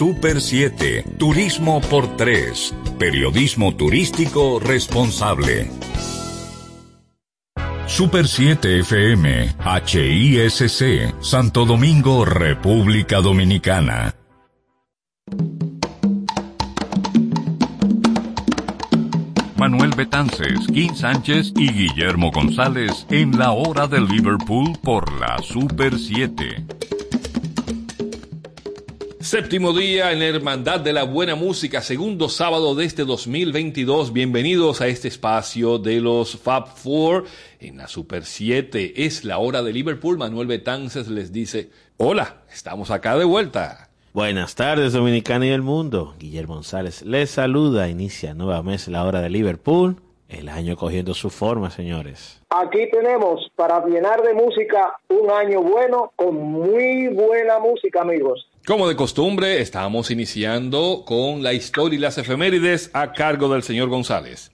Super 7, Turismo por 3, Periodismo Turístico Responsable. Super 7 FM, HISC, Santo Domingo, República Dominicana. Manuel Betances, Kim Sánchez y Guillermo González en la hora de Liverpool por la Super 7. Séptimo día en la Hermandad de la Buena Música, segundo sábado de este 2022. Bienvenidos a este espacio de los Fab Four en la Super 7. Es la hora de Liverpool. Manuel Betances les dice, hola, estamos acá de vuelta. Buenas tardes, Dominicana y el mundo. Guillermo González les saluda. Inicia nuevamente la hora de Liverpool. El año cogiendo su forma, señores. Aquí tenemos para llenar de música un año bueno con muy buena música, amigos. Como de costumbre, estamos iniciando con la historia y las efemérides a cargo del señor González.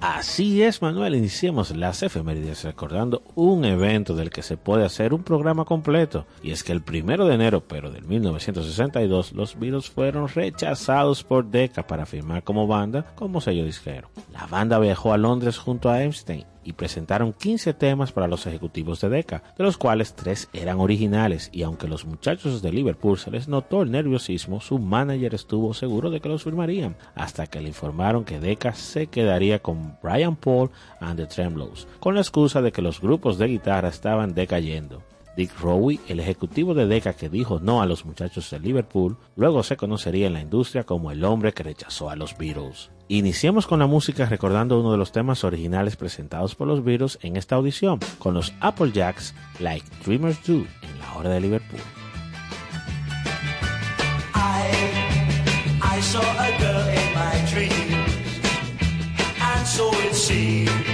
Así es, Manuel, iniciemos las efemérides recordando un evento del que se puede hacer un programa completo. Y es que el primero de enero, pero del 1962, los Beatles fueron rechazados por Decca para firmar como banda como sello disquero. La banda viajó a Londres junto a Einstein y presentaron 15 temas para los ejecutivos de Decca, de los cuales 3 eran originales y aunque los muchachos de Liverpool se les notó el nerviosismo, su manager estuvo seguro de que los firmarían, hasta que le informaron que Decca se quedaría con Brian Paul and the Tremlows, con la excusa de que los grupos de guitarra estaban decayendo. Dick Rowe, el ejecutivo de Decca que dijo no a los muchachos de Liverpool, luego se conocería en la industria como el hombre que rechazó a los Beatles. Iniciemos con la música recordando uno de los temas originales presentados por los Beatles en esta audición, con los Applejacks Like Dreamers Do en la hora de Liverpool. In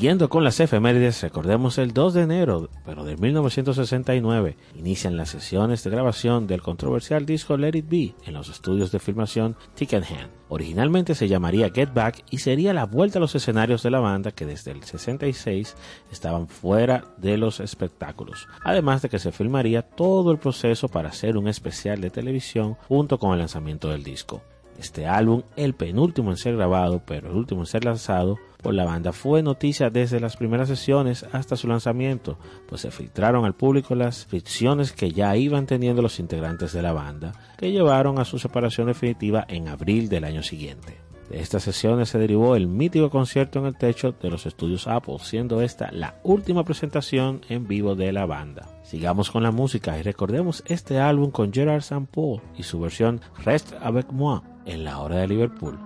Siguiendo con las efemérides, recordemos el 2 de enero, pero de 1969, inician las sesiones de grabación del controversial disco Let It Be en los estudios de filmación Tickenham. Originalmente se llamaría Get Back y sería la vuelta a los escenarios de la banda que desde el 66 estaban fuera de los espectáculos, además de que se filmaría todo el proceso para hacer un especial de televisión junto con el lanzamiento del disco. Este álbum, el penúltimo en ser grabado, pero el último en ser lanzado por la banda, fue noticia desde las primeras sesiones hasta su lanzamiento, pues se filtraron al público las fricciones que ya iban teniendo los integrantes de la banda, que llevaron a su separación definitiva en abril del año siguiente. De estas sesiones se derivó el mítico concierto en el techo de los estudios Apple, siendo esta la última presentación en vivo de la banda. Sigamos con la música y recordemos este álbum con Gerard St. Paul y su versión Rest avec moi en la hora de Liverpool.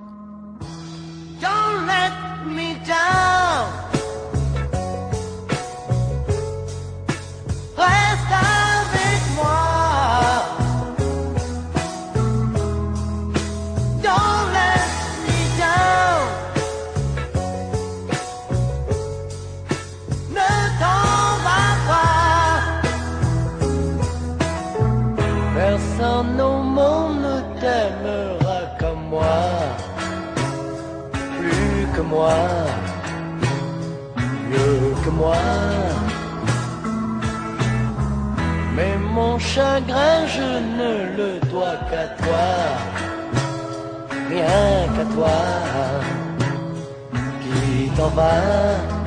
Don't let me down. Mieux que moi. Mais mon chagrin, je ne le dois qu'à toi, rien qu'à toi, qui t'en vas.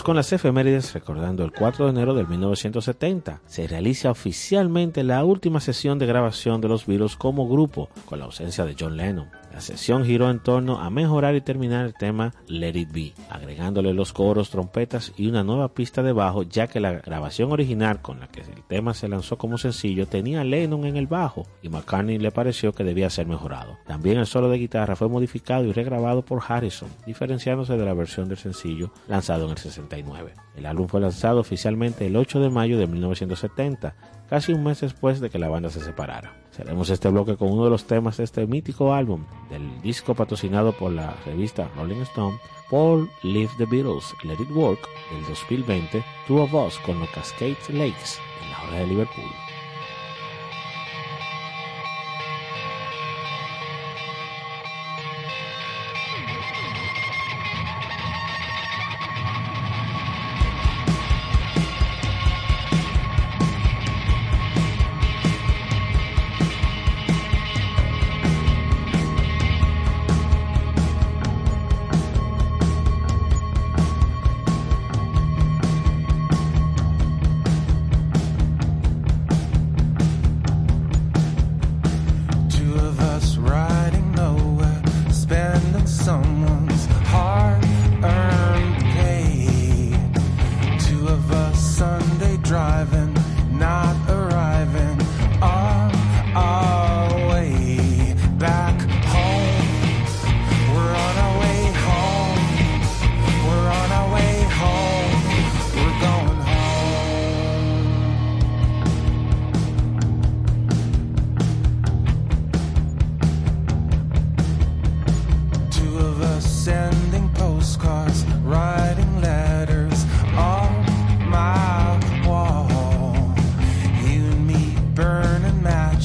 Con las efemérides recordando el 4 de enero del 1970. Se realiza oficialmente la última sesión de grabación de los Beatles como grupo, con la ausencia de John Lennon. La sesión giró en torno a mejorar y terminar el tema Let It Be, agregándole los coros, trompetas y una nueva pista de bajo, ya que la grabación original con la que el tema se lanzó como sencillo tenía Lennon en el bajo y McCartney le pareció que debía ser mejorado. También el solo de guitarra fue modificado y regrabado por Harrison, diferenciándose de la versión del sencillo lanzado en el 69. El álbum fue lanzado oficialmente el 8 de mayo de 1970, casi un mes después de que la banda se separara. Cerremos este bloque con uno de los temas de este mítico álbum, del disco patrocinado por la revista Rolling Stone, Paul Leave the Beatles, Let It Work, del 2020, Two of Us con los Cascade Lakes, en la hora de Liverpool.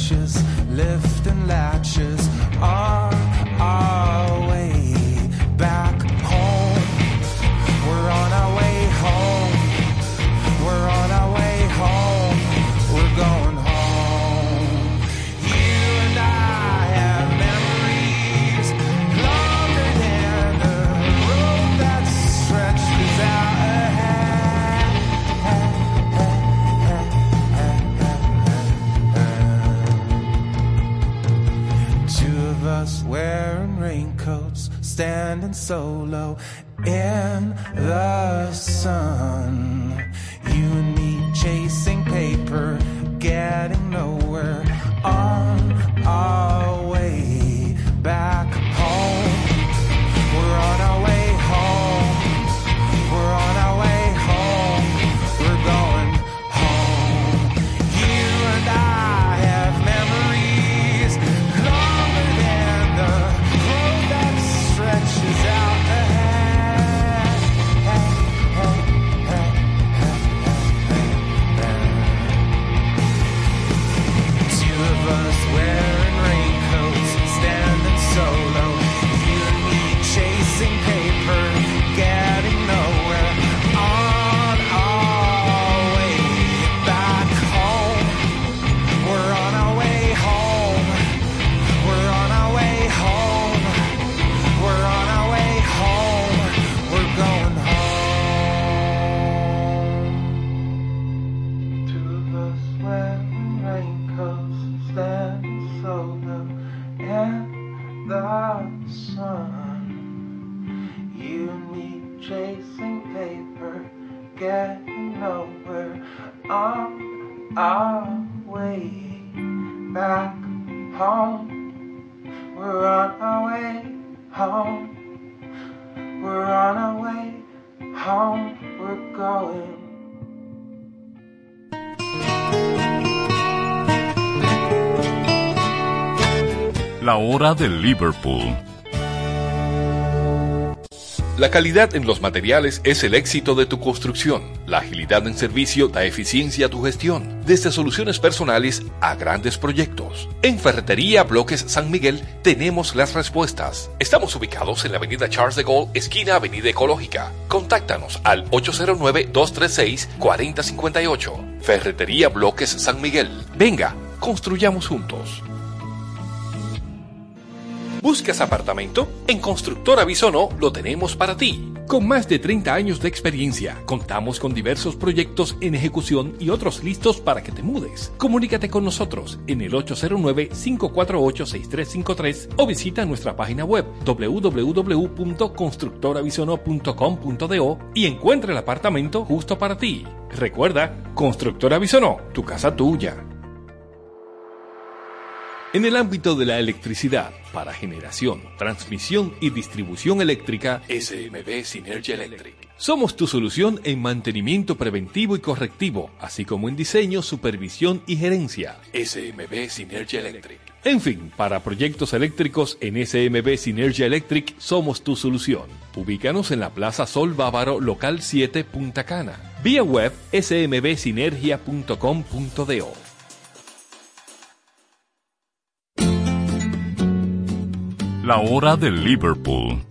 latches, lifting latches. Solo in the home. We're on our way home. We're on our way home. We're going. La hora de Liverpool. La calidad en los materiales es el éxito de tu construcción. La agilidad en servicio da eficiencia a tu gestión, desde soluciones personales a grandes proyectos. En Ferretería Bloques San Miguel tenemos las respuestas. Estamos ubicados en la avenida Charles de Gaulle, esquina Avenida Ecológica. Contáctanos al 809-236-4058. Ferretería Bloques San Miguel. Venga, construyamos juntos. ¿Buscas apartamento? En Constructora Bisono lo tenemos para ti. Con más de 30 años de experiencia, contamos con diversos proyectos en ejecución y otros listos para que te mudes. Comunícate con nosotros en el 809-548-6353 o visita nuestra página web www.constructorabisono.com.do y encuentra el apartamento justo para ti. Recuerda, Constructora Bisono, tu casa tuya. En el ámbito de la electricidad, para generación, transmisión y distribución eléctrica, SMB Synergy Electric. Somos tu solución en mantenimiento preventivo y correctivo, así como en diseño, supervisión y gerencia. SMB Synergy Electric. En fin, para proyectos eléctricos en SMB Synergy Electric somos tu solución. Ubícanos en la Plaza Sol Bávaro, local 7, Punta Cana. Vía web smbsinergia.com.do. La hora de Liverpool.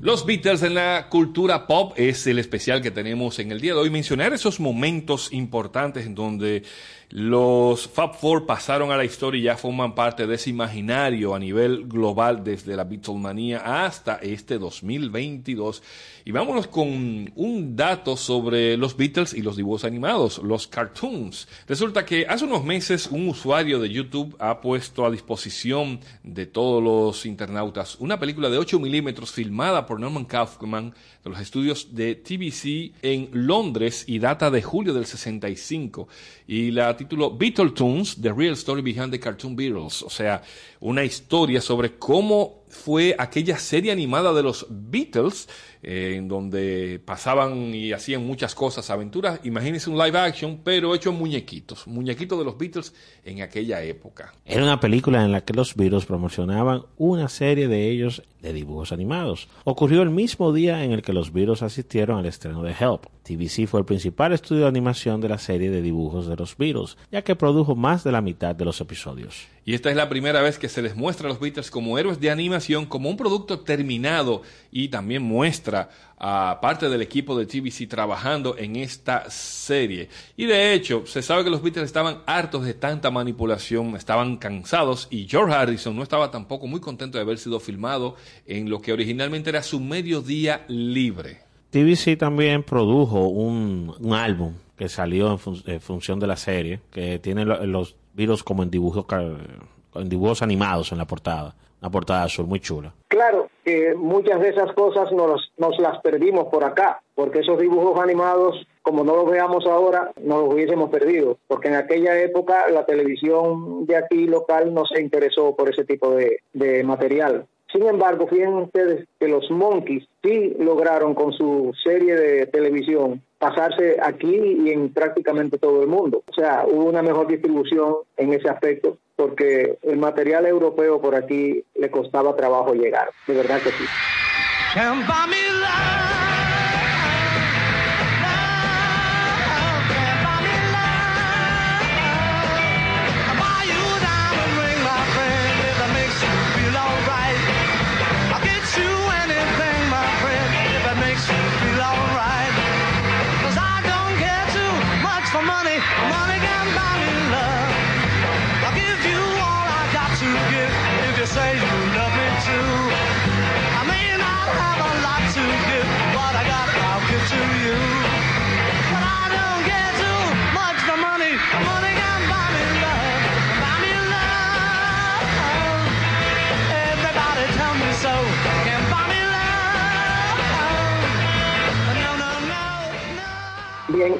Los Beatles en la cultura pop es el especial que tenemos en el día de hoy. Mencionar esos momentos importantes en donde los Fab Four pasaron a la historia y ya forman parte de ese imaginario a nivel global desde la Beatlemanía hasta este 2022. Y vámonos con un dato sobre los Beatles y los dibujos animados, los cartoons. Resulta que hace unos meses un usuario de YouTube ha puesto a disposición de todos los internautas una película de 8 milímetros filmada por Norman Kaufman de los estudios de TBC en Londres y data de julio del 65. Y la tituló Beatletoons, The Real Story Behind the Cartoon Beatles. O sea, una historia sobre cómo fue aquella serie animada de los Beatles, eh, en donde pasaban y hacían muchas cosas, aventuras. Imagínense un live action, pero hecho en muñequitos, muñequitos de los Beatles en aquella época. Era una película en la que los Beatles promocionaban una serie de ellos de dibujos animados. Ocurrió el mismo día en el que los Beatles asistieron al estreno de Help. TVC fue el principal estudio de animación de la serie de dibujos de los Beatles, ya que produjo más de la mitad de los episodios. Y esta es la primera vez que se les muestra a los Beatles como héroes de animación, como un producto terminado y también muestra a parte del equipo de TVC trabajando en esta serie. Y de hecho, se sabe que los Beatles estaban hartos de tanta manipulación, estaban cansados y George Harrison no estaba tampoco muy contento de haber sido filmado en lo que originalmente era su mediodía libre. TVC también produjo un, un álbum que salió en, fun- en función de la serie, que tiene lo- los Beatles como en dibujos animados en la portada. Una portada azul muy chula. Claro que muchas de esas cosas nos, nos las perdimos por acá, porque esos dibujos animados, como no los veamos ahora, nos los hubiésemos perdido, porque en aquella época la televisión de aquí local no se interesó por ese tipo de, de material. Sin embargo, fíjense ustedes que los Monkeys sí lograron con su serie de televisión pasarse aquí y en prácticamente todo el mundo. O sea, hubo una mejor distribución en ese aspecto porque el material europeo por aquí le costaba trabajo llegar. De verdad que sí.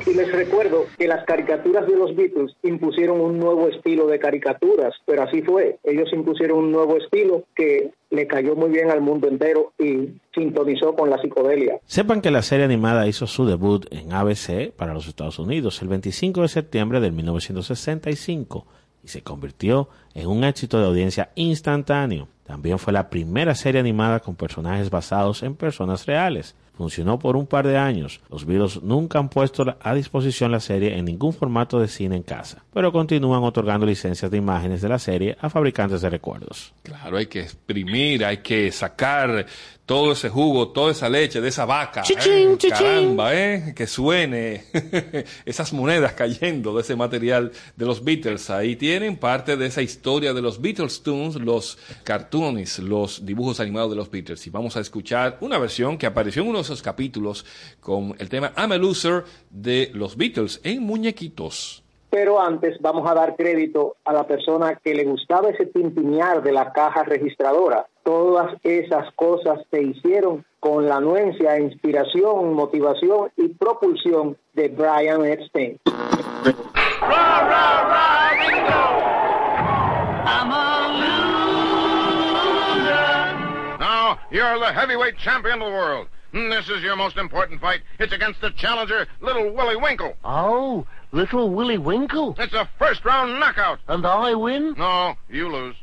Y les recuerdo que las caricaturas de los Beatles impusieron un nuevo estilo de caricaturas, pero así fue. Ellos impusieron un nuevo estilo que le cayó muy bien al mundo entero y sintonizó con la psicodelia. Sepan que la serie animada hizo su debut en ABC para los Estados Unidos el 25 de septiembre de 1965 y se convirtió en un éxito de audiencia instantáneo. También fue la primera serie animada con personajes basados en personas reales. Funcionó por un par de años. Los Beatles nunca han puesto a disposición la serie en ningún formato de cine en casa, pero continúan otorgando licencias de imágenes de la serie a fabricantes de recuerdos. Claro, hay que exprimir, hay que sacar todo ese jugo, toda esa leche de esa vaca. Chichín, ¿eh? chichín. Caramba, ¿eh? Que suene esas monedas cayendo de ese material de los Beatles. Ahí tienen parte de esa historia de los Beatles Tunes, los cartoons, los dibujos animados de los Beatles. Y vamos a escuchar una versión que apareció en uno de esos capítulos con el tema I'm a Loser de los Beatles en muñequitos. Pero antes vamos a dar crédito a la persona que le gustaba ese tintinear de la caja registradora. Todas esas cosas se hicieron con la anuencia, inspiración, motivación y propulsión de Brian Epstein. Now, you're the heavyweight champion of the world. This is your most important fight. It's against the challenger, Little Willie Winkle. Oh, little Willy Winkle. It's a first round knockout. And I win? No, you lose.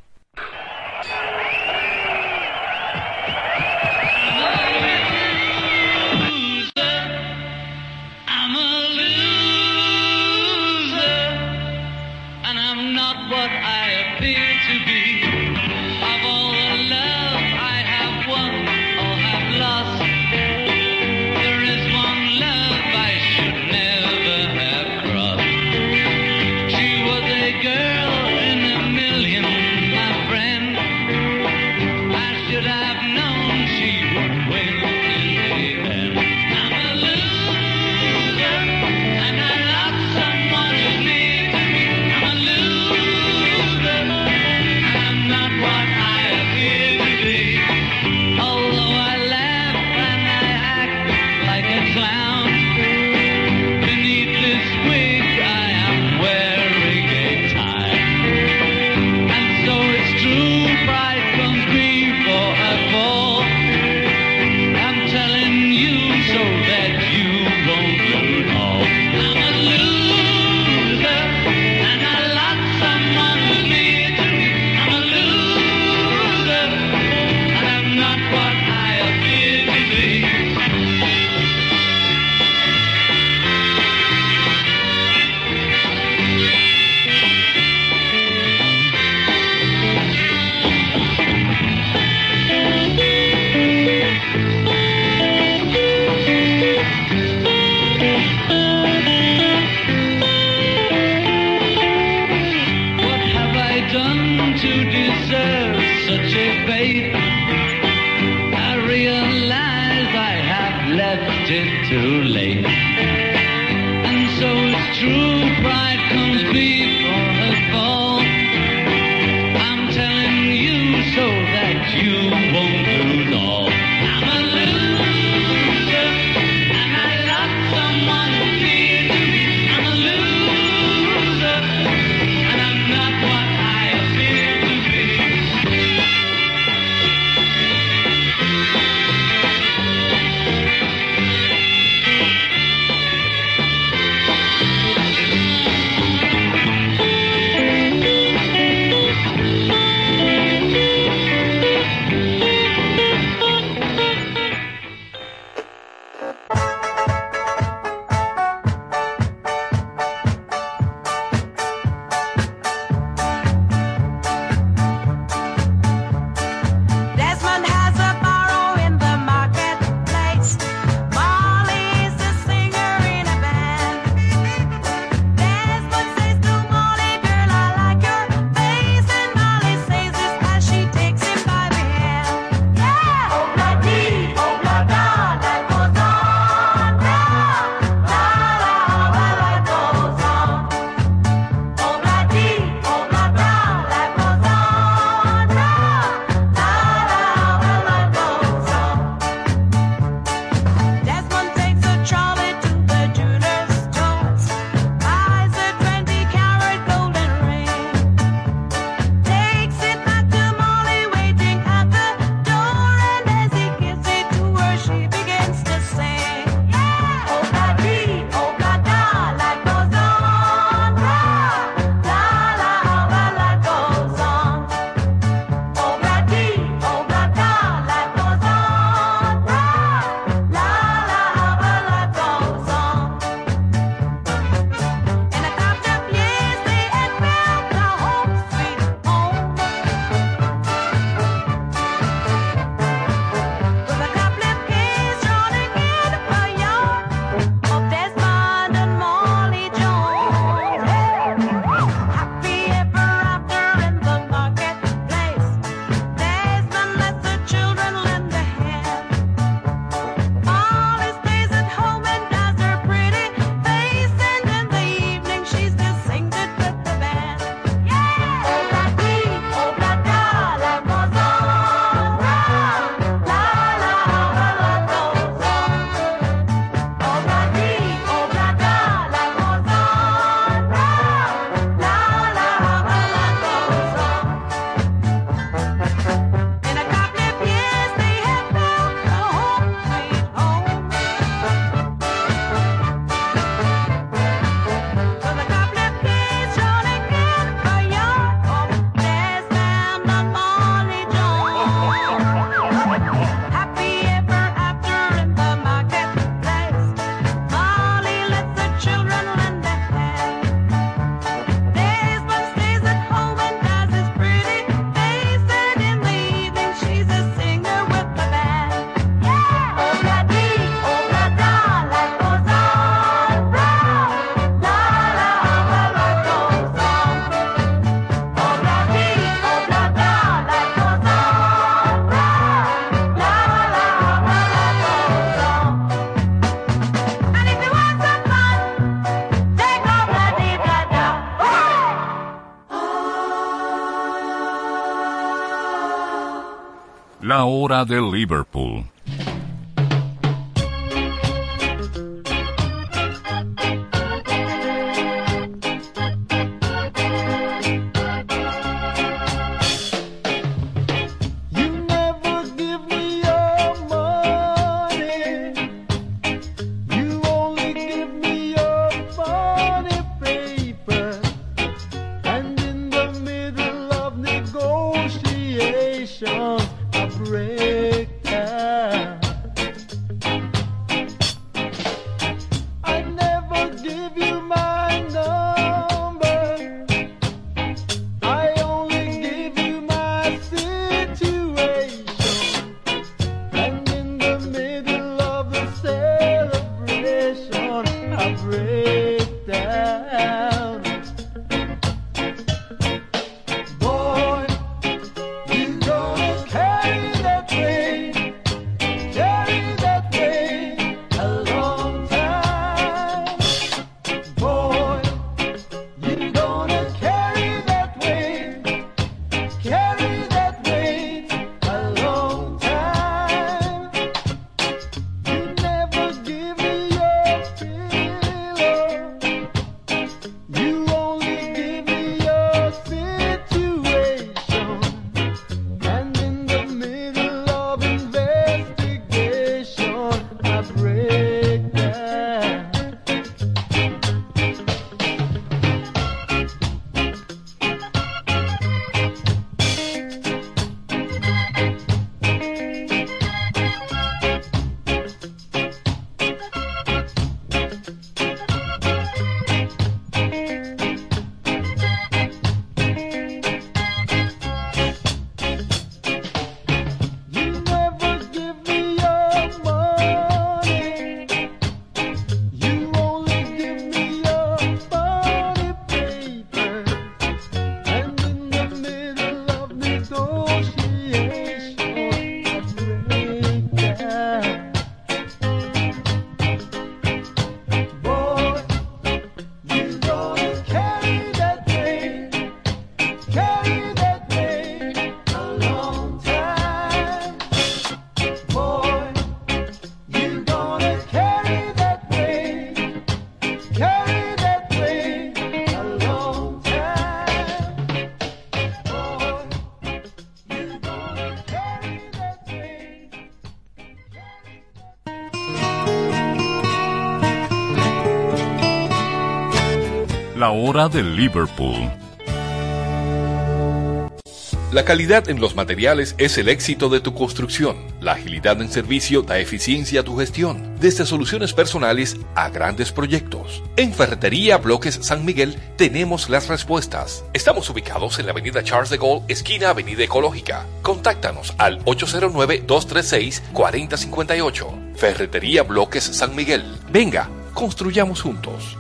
La hora de Liverpool. De Liverpool. La calidad en los materiales es el éxito de tu construcción. La agilidad en servicio da eficiencia a tu gestión. Desde soluciones personales a grandes proyectos. En Ferretería Bloques San Miguel tenemos las respuestas. Estamos ubicados en la avenida Charles de Gaulle, esquina Avenida Ecológica. Contáctanos al 809-236-4058. Ferretería Bloques San Miguel. Venga, construyamos juntos.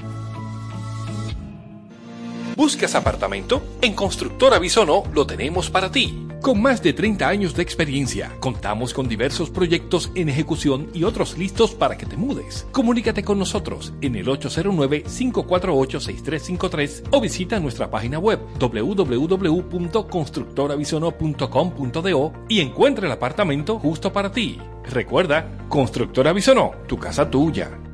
¿Buscas apartamento? En Constructora Bisono lo tenemos para ti. Con más de 30 años de experiencia, contamos con diversos proyectos en ejecución y otros listos para que te mudes. Comunícate con nosotros en el 809-548-6353 o visita nuestra página web www.constructorabisono.com.do y encuentra el apartamento justo para ti. Recuerda, Constructora Bisono, tu casa tuya.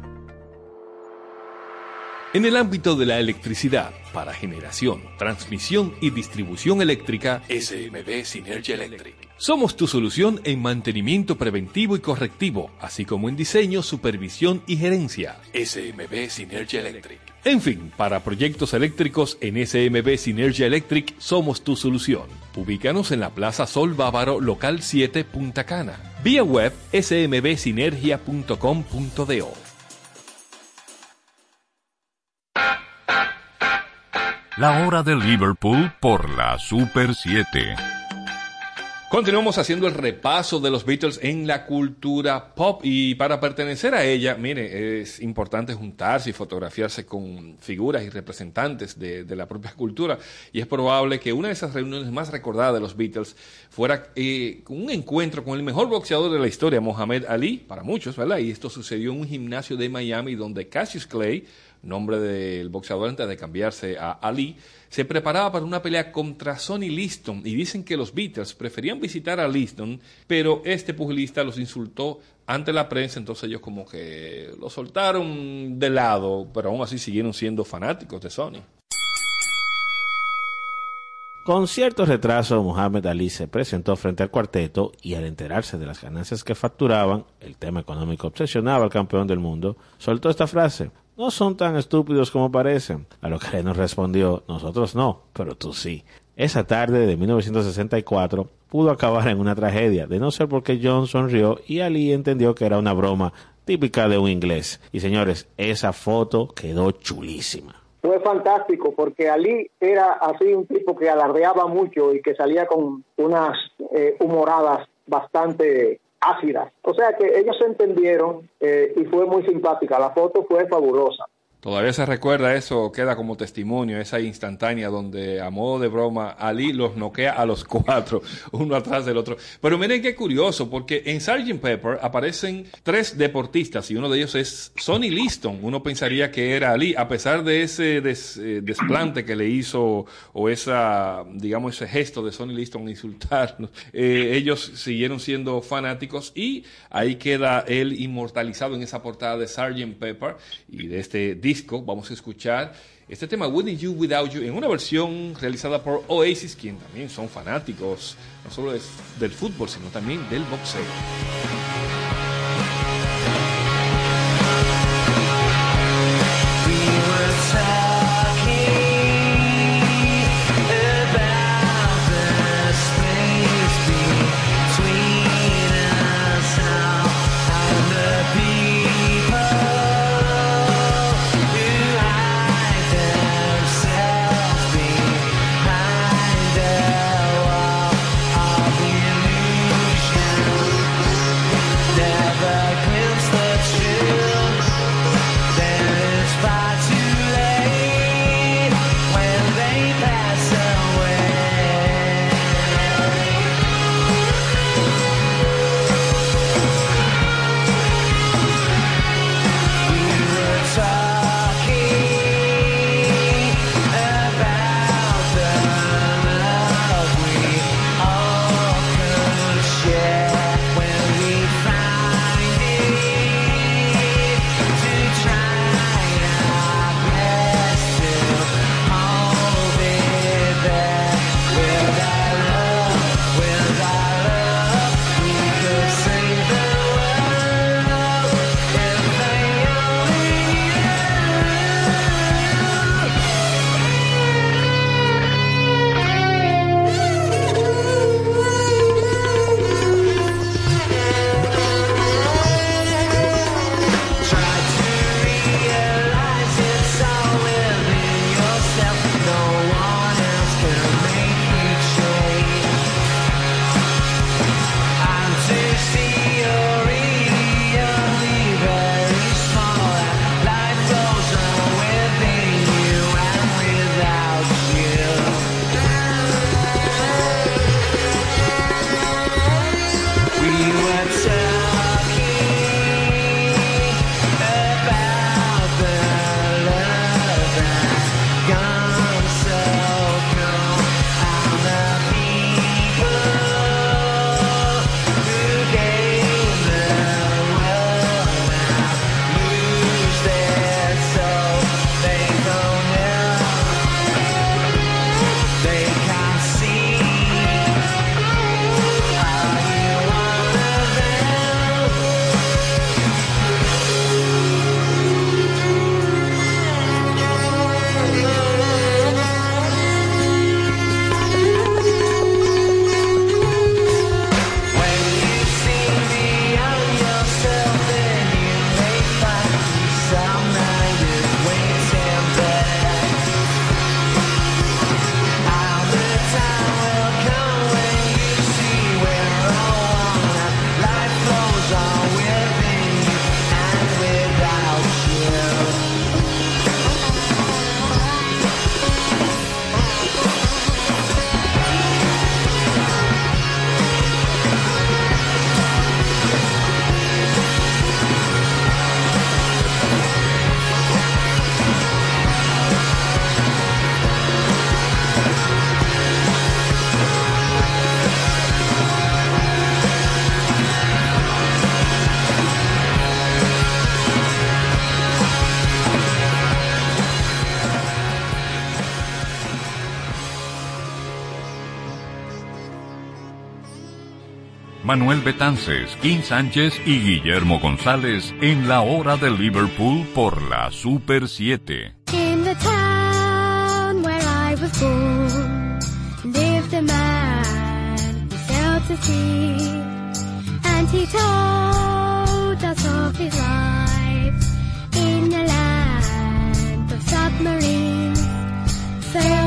En el ámbito de la electricidad, para generación, transmisión y distribución eléctrica, SMB Synergy Electric. Somos tu solución en mantenimiento preventivo y correctivo, así como en diseño, supervisión y gerencia. SMB Synergy Electric. En fin, para proyectos eléctricos en SMB Synergy Electric somos tu solución. Ubícanos en la Plaza Sol Bávaro, local 7, Punta Cana. Vía web smbsinergia.com.do. La hora de Liverpool por la Super 7. Continuamos haciendo el repaso de los Beatles en la cultura pop y para pertenecer a ella, mire, es importante juntarse y fotografiarse con figuras y representantes de, la propia cultura y es probable que una de esas reuniones más recordadas de los Beatles fuera eh, un encuentro con el mejor boxeador de la historia, Mohamed Ali, para muchos, ¿verdad? Y esto sucedió en un gimnasio de Miami donde Cassius Clay, nombre del boxeador antes de cambiarse a Ali, se preparaba para una pelea contra Sonny Liston y dicen que los Beatles preferían visitar a Liston, pero este pugilista los insultó ante la prensa, entonces ellos como que lo soltaron de lado, pero aún así siguieron siendo fanáticos de Sonny. Con cierto retraso, Muhammad Ali se presentó frente al cuarteto y al enterarse de las ganancias que facturaban, el tema económico obsesionaba al campeón del mundo, soltó esta frase, no son tan estúpidos como parecen. A lo que Lennon respondió, nosotros no, pero tú sí. Esa tarde de 1964 pudo acabar en una tragedia, de no ser porque John sonrió y Ali entendió que era una broma típica de un inglés. Y señores, esa foto quedó chulísima. Fue fantástico porque Ali era así un tipo que alardeaba mucho y que salía con unas eh, humoradas bastante ácidas. O sea que ellos se entendieron eh, y fue muy simpática. La foto fue fabulosa. Todavía se recuerda eso, queda como testimonio, esa instantánea donde a modo de broma Ali los noquea a los cuatro, uno atrás del otro. Pero miren qué curioso, porque en Sgt. Pepper aparecen tres deportistas y uno de ellos es Sonny Liston. Uno pensaría que era Ali, a pesar de ese eh, desplante que le hizo o esa, digamos, ese gesto de Sonny Liston insultarnos. eh, ellos siguieron siendo fanáticos y ahí queda él inmortalizado en esa portada de Sgt. Pepper y de este vamos a escuchar este tema Wouldn't You Without You en una versión realizada por Oasis, quien también son fanáticos no solo del fútbol, sino también del boxeo. Manuel Betances, Kim Sánchez y Guillermo González en la hora de Liverpool por la Super 7. In the town where I was born, lived a man who sailed to sea, and he told us of his life in a land of submarines. Sailed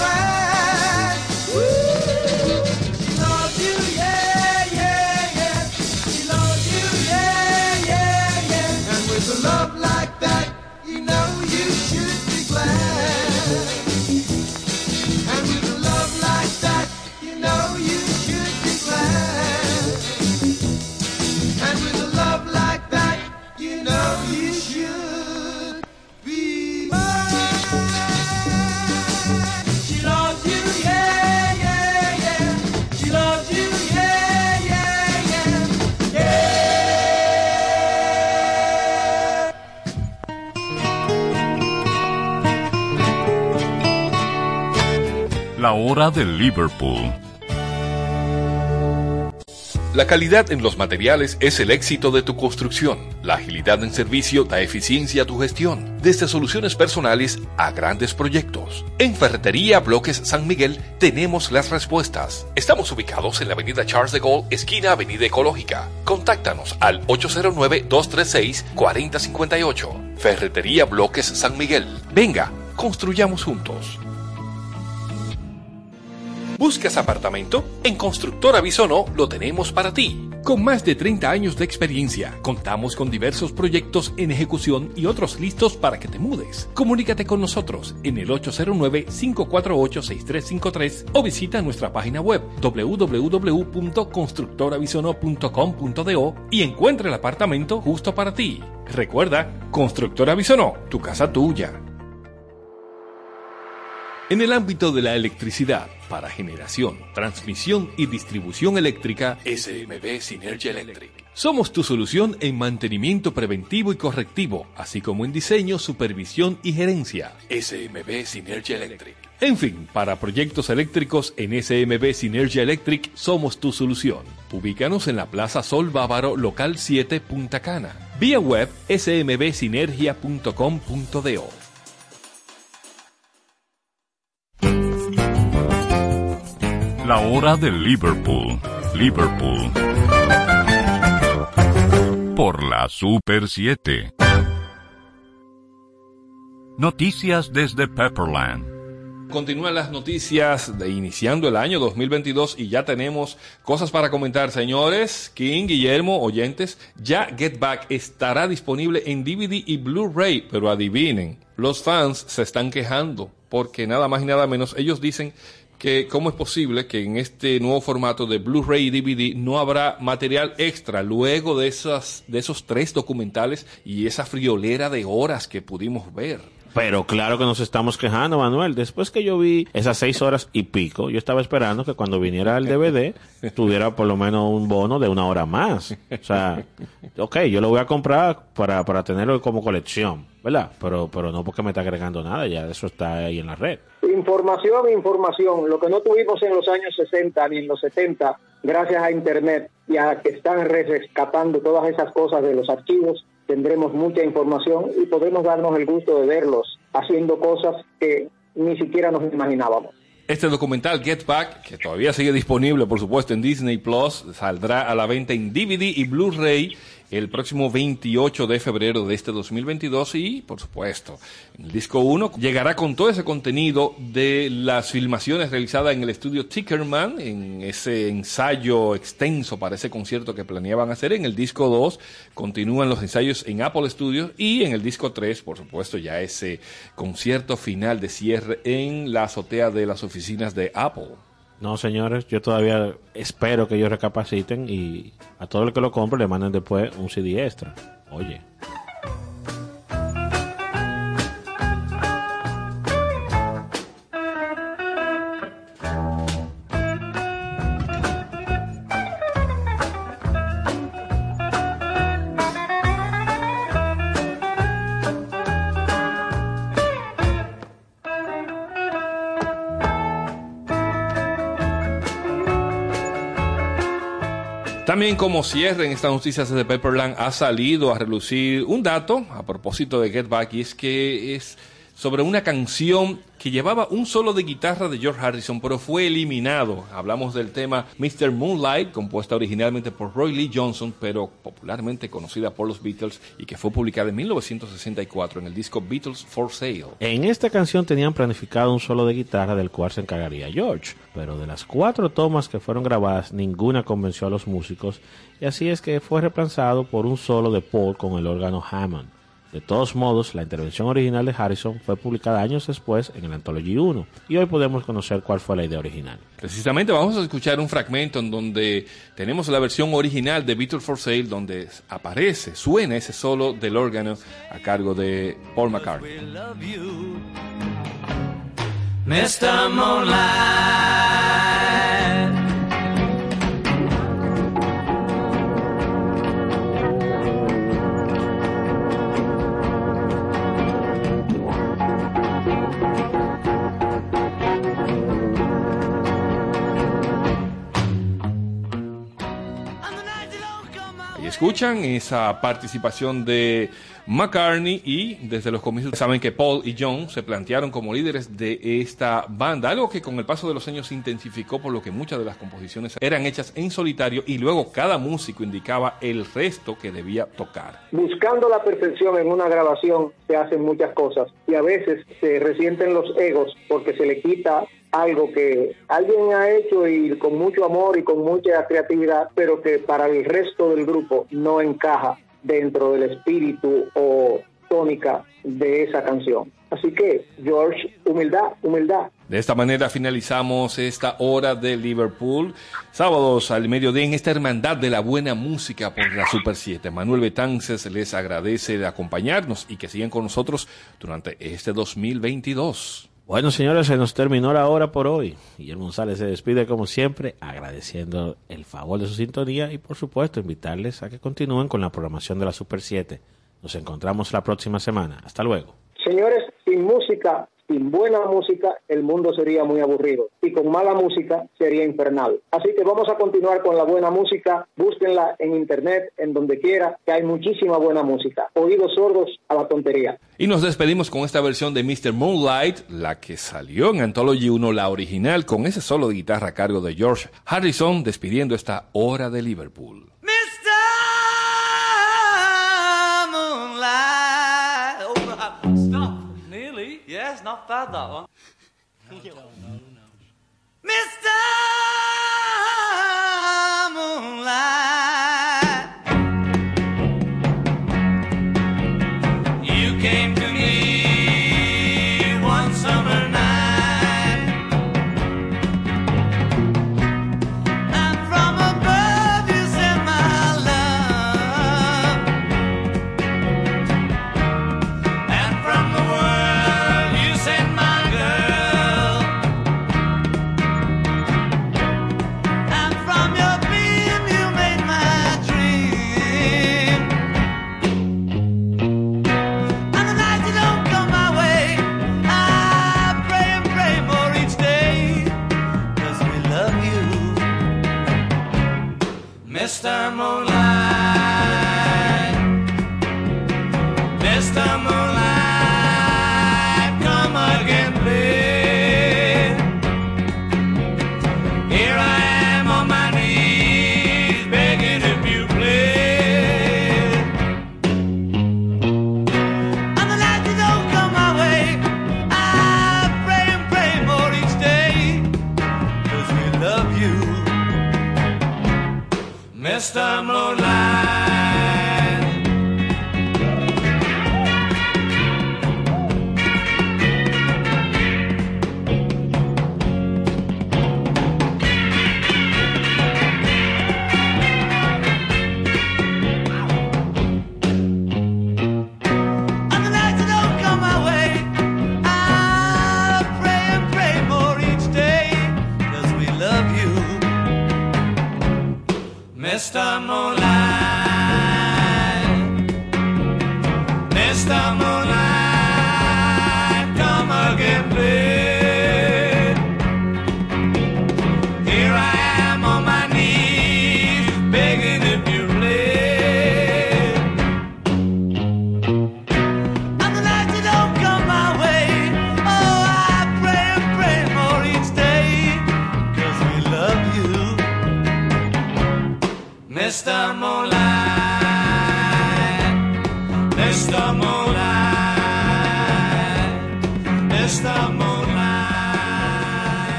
smile. De Liverpool. La calidad en los materiales es el éxito de tu construcción. La agilidad en servicio da eficiencia a tu gestión, desde soluciones personales a grandes proyectos. En Ferretería Bloques San Miguel tenemos las respuestas. Estamos ubicados en la avenida Charles de Gaulle, esquina Avenida Ecológica. Contáctanos al 809-236-4058. Ferretería Bloques San Miguel. Venga, construyamos juntos. ¿Buscas apartamento? En Constructora Bisono lo tenemos para ti. Con más de 30 años de experiencia, contamos con diversos proyectos en ejecución y otros listos para que te mudes. Comunícate con nosotros en el 809-548-6353 o visita nuestra página web www.constructorabisono.com.do y encuentra el apartamento justo para ti. Recuerda, Constructora Bisono, tu casa tuya. En el ámbito de la electricidad, para generación, transmisión y distribución eléctrica, SMB Synergia Electric. Somos tu solución en mantenimiento preventivo y correctivo, así como en diseño, supervisión y gerencia. SMB Synergia Electric. En fin, para proyectos eléctricos en SMB Synergia Electric somos tu solución. Ubícanos en la Plaza Sol Bávaro, local 7, Punta Cana. Vía web smbsinergia.com.do. La hora de Liverpool. Liverpool. Por la Super 7. Noticias desde Pepperland. Continúan las noticias de iniciando el año 2022 y ya tenemos cosas para comentar, señores. King, Guillermo, oyentes, ya Get Back estará disponible en DVD y Blu-ray, pero adivinen, los fans se están quejando porque nada más y nada menos ellos dicen que cómo es posible que en este nuevo formato de Blu-ray y DVD no habrá material extra luego de esas de esos tres documentales y esa friolera de horas que pudimos ver. Pero claro que nos estamos quejando, Manuel. Después que yo vi esas seis horas y pico, yo estaba esperando que cuando viniera el DVD tuviera por lo menos un bono de una hora más. O sea, ok, yo lo voy a comprar para, para tenerlo como colección, ¿verdad? Pero, pero no porque me está agregando nada, ya eso está ahí en la red. Información, información. Lo que no tuvimos en los años 60 ni en los 70, gracias a Internet y a que están rescatando todas esas cosas de los archivos, tendremos mucha información y podremos darnos el gusto de verlos haciendo cosas que ni siquiera nos imaginábamos. Este documental Get Back, que todavía sigue disponible, por supuesto, en Disney Plus, saldrá a la venta en DVD y Blu-ray el próximo 28 de febrero de este 2022 y, por supuesto, el disco 1 llegará con todo ese contenido de las filmaciones realizadas en el estudio Tickerman, en ese ensayo extenso para ese concierto que planeaban hacer. En el disco 2 continúan los ensayos en Apple Studios y en el disco 3, por supuesto, ya ese concierto final de cierre en la azotea de las oficinas de Apple. No, señores, yo todavía espero que ellos recapaciten y a todo el que lo compre le manden después un CD extra. Oye. También como cierre en estas noticias de Pepperland ha salido a relucir un dato a propósito de Get Back y es que es sobre una canción que llevaba un solo de guitarra de George Harrison, pero fue eliminado. Hablamos del tema Mr. Moonlight, compuesta originalmente por Roy Lee Johnson, pero popularmente conocida por los Beatles y que fue publicada en 1964 en el disco Beatles for Sale. En esta canción tenían planificado un solo de guitarra del cual se encargaría George, pero de las cuatro tomas que fueron grabadas, ninguna convenció a los músicos y así es que fue reemplazado por un solo de Paul con el órgano Hammond. De todos modos, la intervención original de Harrison fue publicada años después en el Anthology 1 y hoy podemos conocer cuál fue la idea original. Precisamente vamos a escuchar un fragmento en donde tenemos la versión original de Beatles for Sale donde aparece, suena ese solo del órgano a cargo de Paul McCartney. Mr. Moonlight. Escuchan esa participación de McCartney y desde los comienzos saben que Paul y John se plantearon como líderes de esta banda, algo que con el paso de los años se intensificó por lo que muchas de las composiciones eran hechas en solitario y luego cada músico indicaba el resto que debía tocar. Buscando la perfección en una grabación se hacen muchas cosas y a veces se resienten los egos porque se le quita algo que alguien ha hecho y con mucho amor y con mucha creatividad, pero que para el resto del grupo no encaja dentro del espíritu o tónica de esa canción. Así que, George, humildad, humildad. De esta manera finalizamos esta hora de Liverpool. Sábados al mediodía en esta hermandad de la buena música por la Super 7. Manuel Betances les agradece de acompañarnos y que sigan con nosotros durante este 2022. Bueno, señores, se nos terminó la hora por hoy. Guillermo González se despide como siempre, agradeciendo el favor de su sintonía y por supuesto invitarles a que continúen con la programación de la Super 7. Nos encontramos la próxima semana. Hasta luego. Señores, sin música, sin buena música, el mundo sería muy aburrido. Y con mala música sería infernal. Así que vamos a continuar con la buena música. Búsquenla en internet, en donde quiera, que hay muchísima buena música. Oídos sordos a la tontería. Y nos despedimos con esta versión de Mr. Moonlight, la que salió en Anthology 1, la original, con ese solo de guitarra a cargo de George Harrison, despidiendo esta hora de Liverpool. about that one? No, no, no, no. Mr.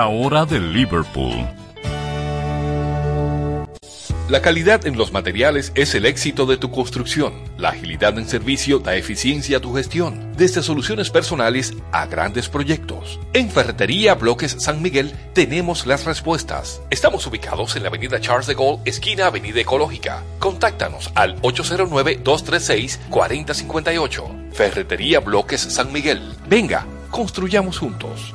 La hora de Liverpool. La calidad en los materiales es el éxito de tu construcción. La agilidad en servicio da eficiencia a tu gestión, desde soluciones personales a grandes proyectos. En Ferretería Bloques San Miguel tenemos las respuestas. Estamos ubicados en la avenida Charles de Gaulle, esquina Avenida Ecológica. Contáctanos al 809-236-4058. Ferretería Bloques San Miguel. Venga, construyamos juntos.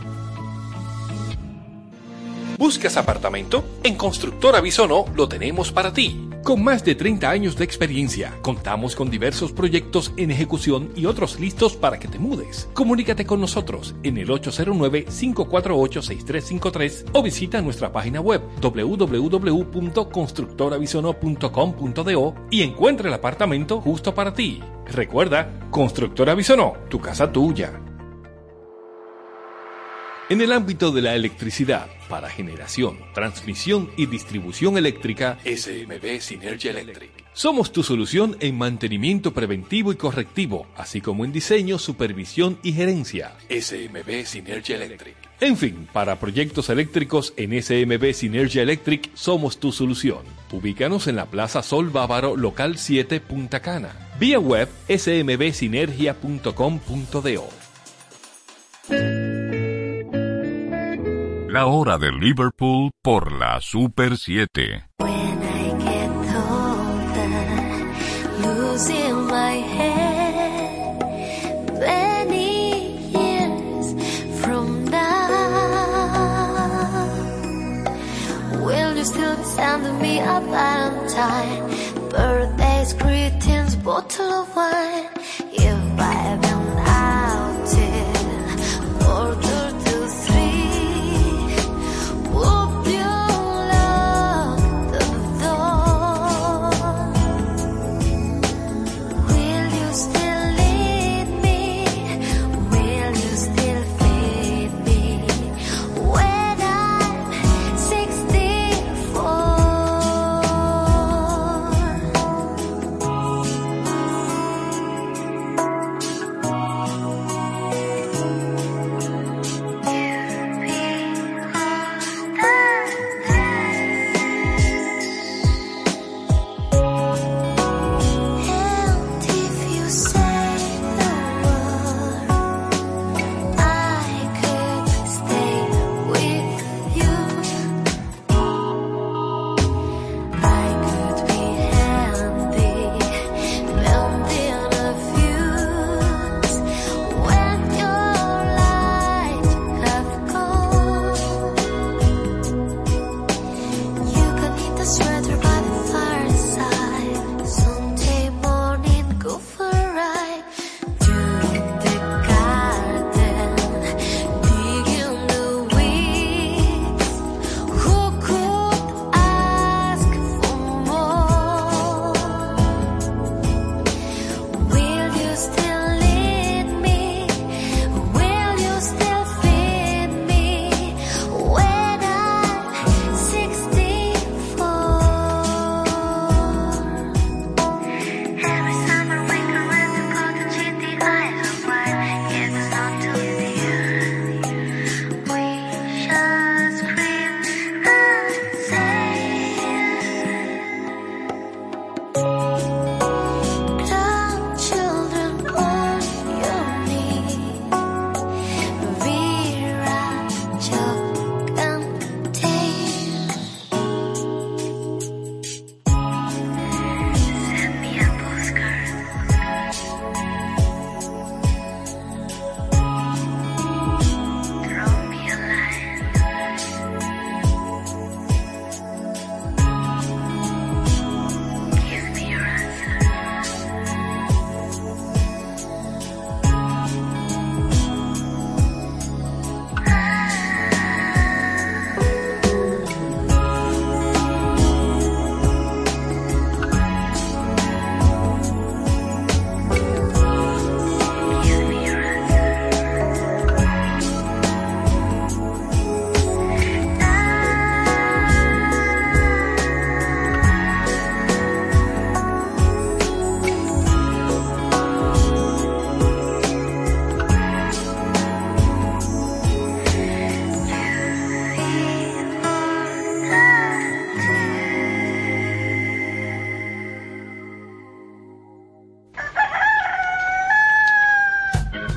¿Buscas apartamento? En Constructora Bisonó lo tenemos para ti. Con más de 30 años de experiencia, contamos con diversos proyectos en ejecución y otros listos para que te mudes. Comunícate con nosotros en el 809-548-6353 o visita nuestra página web www.constructoravisono.com.do y encuentra el apartamento justo para ti. Recuerda, Constructora Bisonó, tu casa tuya. En el ámbito de la electricidad, para generación, transmisión y distribución eléctrica, SMB Synergy Electric. Somos tu solución en mantenimiento preventivo y correctivo, así como en diseño, supervisión y gerencia. SMB Synergy Electric. En fin, para proyectos eléctricos en SMB Synergy Electric somos tu solución. Ubícanos en la Plaza Sol Bávaro, local 7, Punta Cana. Vía web smbsinergia.com.do. La hora de Liverpool por la Super 7. losing my head many years from now. Will you still be sending me a Valentine? Birthdays, greetings, bottle of wine. If I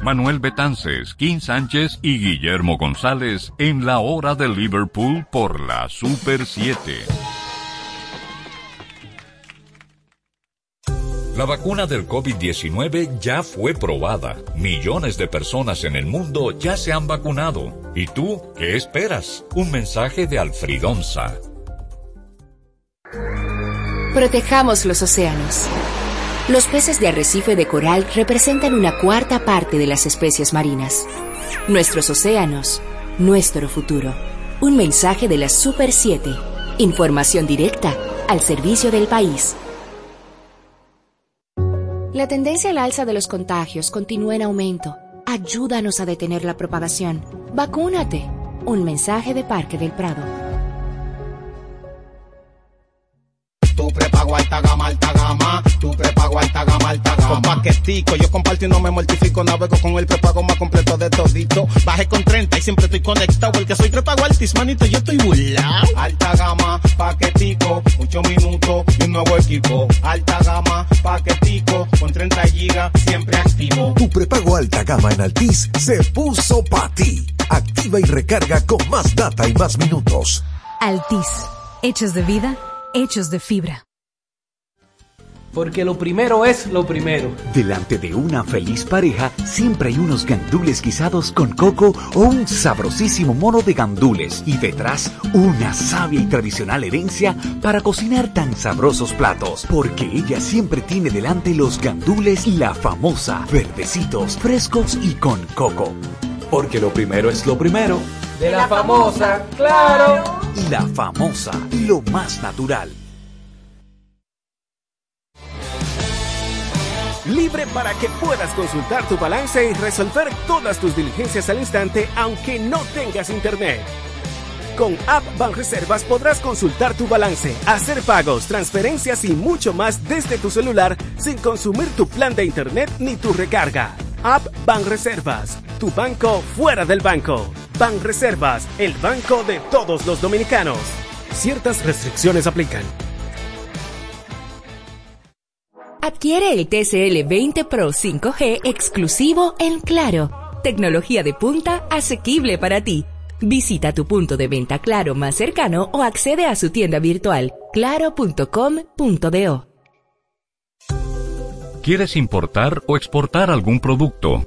Manuel Betances, Kim Sánchez y Guillermo González en la hora de Liverpool por la Super 7. La vacuna del COVID-19 ya fue probada. Millones de personas en el mundo ya se han vacunado. ¿Y tú qué esperas? Un mensaje de Alfridonza. Protejamos los océanos. Los peces de arrecife de coral representan una cuarta parte de las especies marinas. Nuestros océanos, nuestro futuro. Un mensaje de la Super 7. Información directa al servicio del país. La tendencia al alza de los contagios continúa en aumento. Ayúdanos a detener la propagación. Vacúnate. Un mensaje de Parque del Prado. Tu prepago alta gama, alta gama. Tu prepago alta gama, alta gama. Con paquetico, yo comparto y no me mortifico. Navego con el prepago más completo de todito. Bajé con 30 y siempre estoy conectado. El que soy prepago altis, manito, yo estoy burlao. Alta gama, paquetico, 8 minutos y un nuevo equipo. Alta gama, paquetico, con 30 gigas, siempre activo. Tu prepago alta gama en Altis se puso pa' ti. Activa y recarga con más data y más minutos. Altis. Hechos de vida, hechos de fibra. Porque lo primero es lo primero. Delante de una feliz pareja siempre hay unos gandules guisados con coco o un sabrosísimo mono de gandules y detrás una sabia y tradicional herencia para cocinar tan sabrosos platos. Porque ella siempre tiene delante los gandules la famosa, verdecitos, frescos y con coco. Porque lo primero es lo primero. De la famosa, claro. Y la famosa, lo más natural. Libre para que puedas consultar tu balance y resolver todas tus diligencias al instante aunque no tengas internet. Con App Banreservas podrás consultar tu balance, hacer pagos, transferencias y mucho más desde tu celular sin consumir tu plan de internet ni tu recarga. App Banreservas, tu banco fuera del banco. Banreservas, el banco de todos los dominicanos. Ciertas restricciones aplican. Adquiere el TCL 20 Pro 5G exclusivo en Claro. Tecnología de punta asequible para ti. Visita tu punto de venta Claro más cercano o accede a su tienda virtual claro.com.do. ¿Quieres importar o exportar algún producto?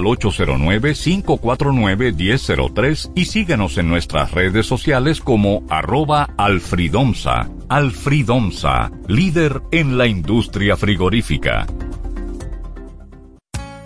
al 809-549-1003 y síguenos en nuestras redes sociales como arroba alfridomsa. Alfridomsa, líder en la industria frigorífica.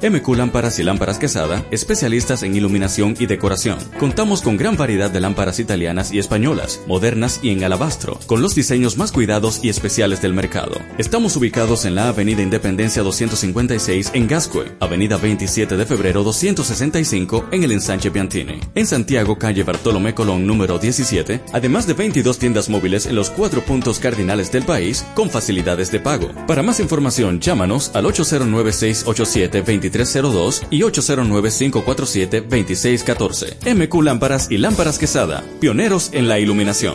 MQ Lámparas y Lámparas Quesada, especialistas en iluminación y decoración. Contamos con gran variedad de lámparas italianas y españolas, modernas y en alabastro, con los diseños más cuidados y especiales del mercado. Estamos ubicados en la Avenida Independencia 256 en Gascue, Avenida 27 de Febrero 265 en el Ensanche Piantini. En Santiago, calle Bartolomé Colón número 17, además de 22 tiendas móviles en los cuatro puntos cardinales del país con facilidades de pago. Para más información, llámanos al 809 687 2302 y 809-547-2614. MQ Lámparas y Lámparas Quesada, pioneros en la iluminación.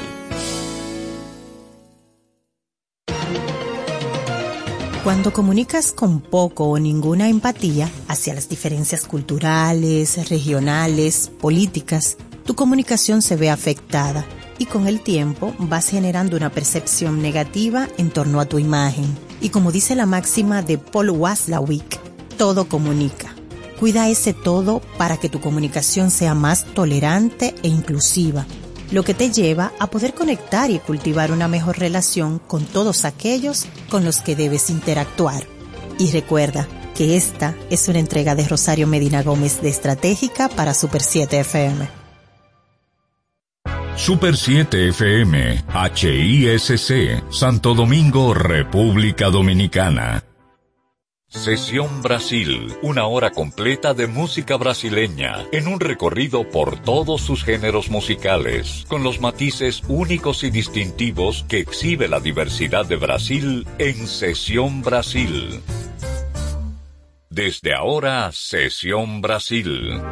Cuando comunicas con poco o ninguna empatía hacia las diferencias culturales, regionales, políticas, tu comunicación se ve afectada y con el tiempo vas generando una percepción negativa en torno a tu imagen. Y como dice la máxima de Paul Waslawick, todo comunica. Cuida ese todo para que tu comunicación sea más tolerante e inclusiva, lo que te lleva a poder conectar y cultivar una mejor relación con todos aquellos con los que debes interactuar. Y recuerda que esta es una entrega de Rosario Medina Gómez de Estratégica para Super 7 FM. Super 7 FM, HISC, Santo Domingo, República Dominicana. Sesión Brasil, una hora completa de música brasileña, en un recorrido por todos sus géneros musicales, con los matices únicos y distintivos que exhibe la diversidad de Brasil en Sesión Brasil. Desde ahora, Sesión Brasil.